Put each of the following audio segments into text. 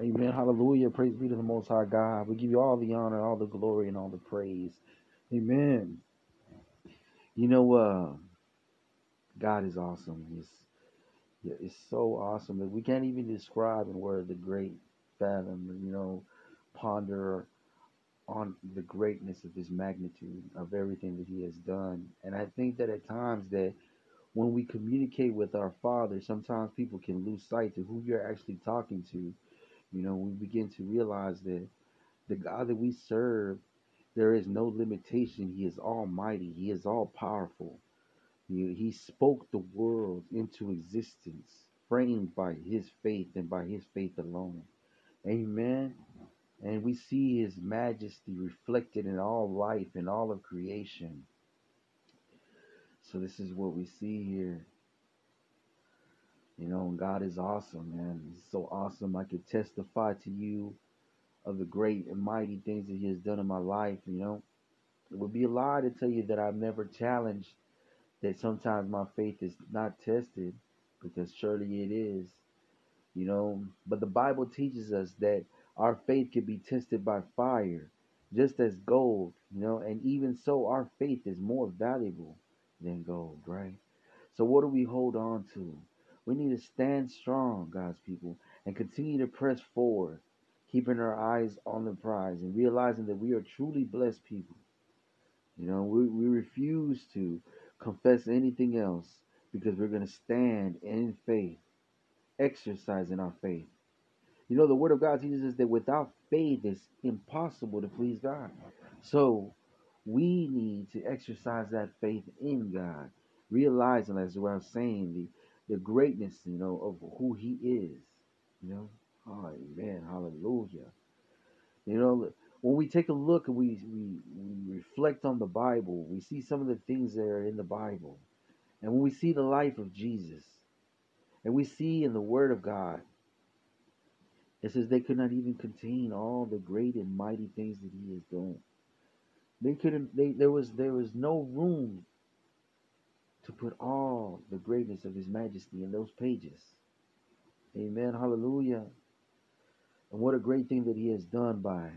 Amen. Hallelujah. Praise be to the Most High God. We give you all the honor, all the glory, and all the praise. Amen. You know, uh, God is awesome. He's yeah, it's so awesome that we can't even describe in words the great fathom, you know, ponder on the greatness of his magnitude of everything that he has done. And I think that at times that when we communicate with our Father, sometimes people can lose sight of who you're actually talking to. You know, we begin to realize that the God that we serve, there is no limitation. He is almighty. He is all powerful. He, he spoke the world into existence, framed by his faith and by his faith alone. Amen. And we see his majesty reflected in all life and all of creation. So this is what we see here. You know, God is awesome, man. He's so awesome. I could testify to you of the great and mighty things that He has done in my life. You know, it would be a lie to tell you that I've never challenged that sometimes my faith is not tested, because surely it is. You know, but the Bible teaches us that our faith can be tested by fire, just as gold. You know, and even so, our faith is more valuable than gold, right? So, what do we hold on to? We need to stand strong, God's people, and continue to press forward, keeping our eyes on the prize and realizing that we are truly blessed people. You know, we, we refuse to confess anything else because we're going to stand in faith, exercising our faith. You know, the Word of God teaches us that without faith, it's impossible to please God. So, we need to exercise that faith in God, realizing, as was saying, the the greatness, you know, of who he is. You know, oh man, hallelujah. You know, when we take a look and we, we we reflect on the Bible, we see some of the things that are in the Bible. And when we see the life of Jesus, and we see in the Word of God, it says they could not even contain all the great and mighty things that He has done. They couldn't. They there was there was no room to put all the greatness of His majesty in those pages. Amen. Hallelujah. And what a great thing that He has done by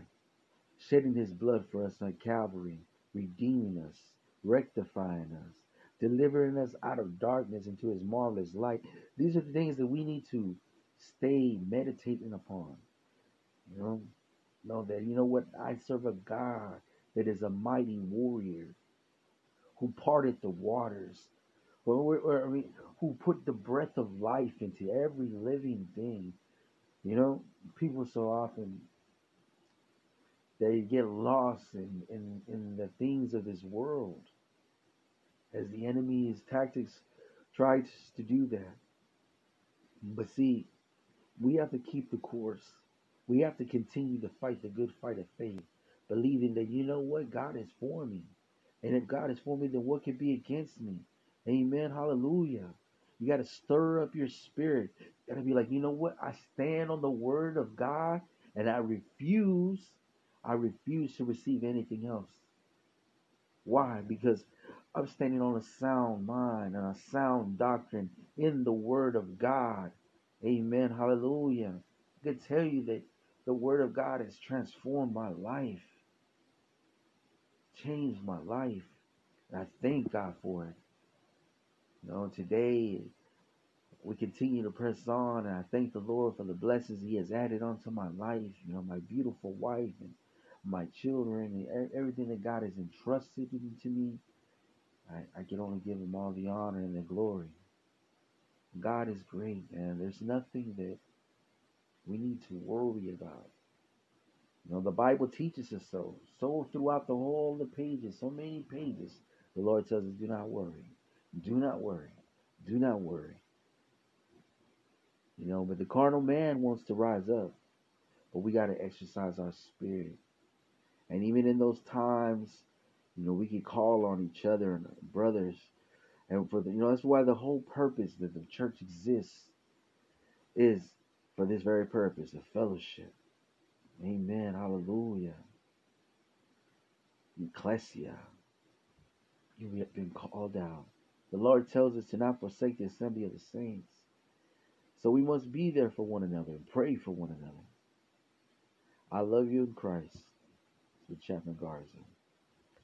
shedding His blood for us on Calvary, redeeming us, rectifying us, delivering us out of darkness into His marvelous light. These are the things that we need to stay meditating upon. You know, know that you know what I serve a God that is a mighty warrior who parted the waters or, I mean, who put the breath of life into every living thing. You know, people so often they get lost in, in, in the things of this world as the enemy's tactics tries to do that. But see, we have to keep the course. We have to continue to fight the good fight of faith, believing that you know what God is for me. And if God is for me, then what can be against me? Amen. Hallelujah. You got to stir up your spirit. You got to be like, you know what? I stand on the word of God and I refuse, I refuse to receive anything else. Why? Because I'm standing on a sound mind and a sound doctrine in the word of God. Amen. Hallelujah. I can tell you that the word of God has transformed my life, changed my life. And I thank God for it. You know, today we continue to press on, and I thank the Lord for the blessings He has added onto my life. You know, my beautiful wife and my children, and everything that God has entrusted to me. I, I can only give Him all the honor and the glory. God is great, and there's nothing that we need to worry about. You know, the Bible teaches us so. So throughout the whole of the pages, so many pages, the Lord tells us, do not worry. Do not worry. Do not worry. You know, but the carnal man wants to rise up. But we got to exercise our spirit. And even in those times, you know, we can call on each other and brothers. And for the, you know, that's why the whole purpose that the church exists is for this very purpose, of fellowship. Amen. Hallelujah. Ecclesia. You have been called out. The Lord tells us to not forsake the assembly of the saints. So we must be there for one another and pray for one another. I love you in Christ. With Chapman Garza,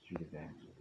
Street Evangelist.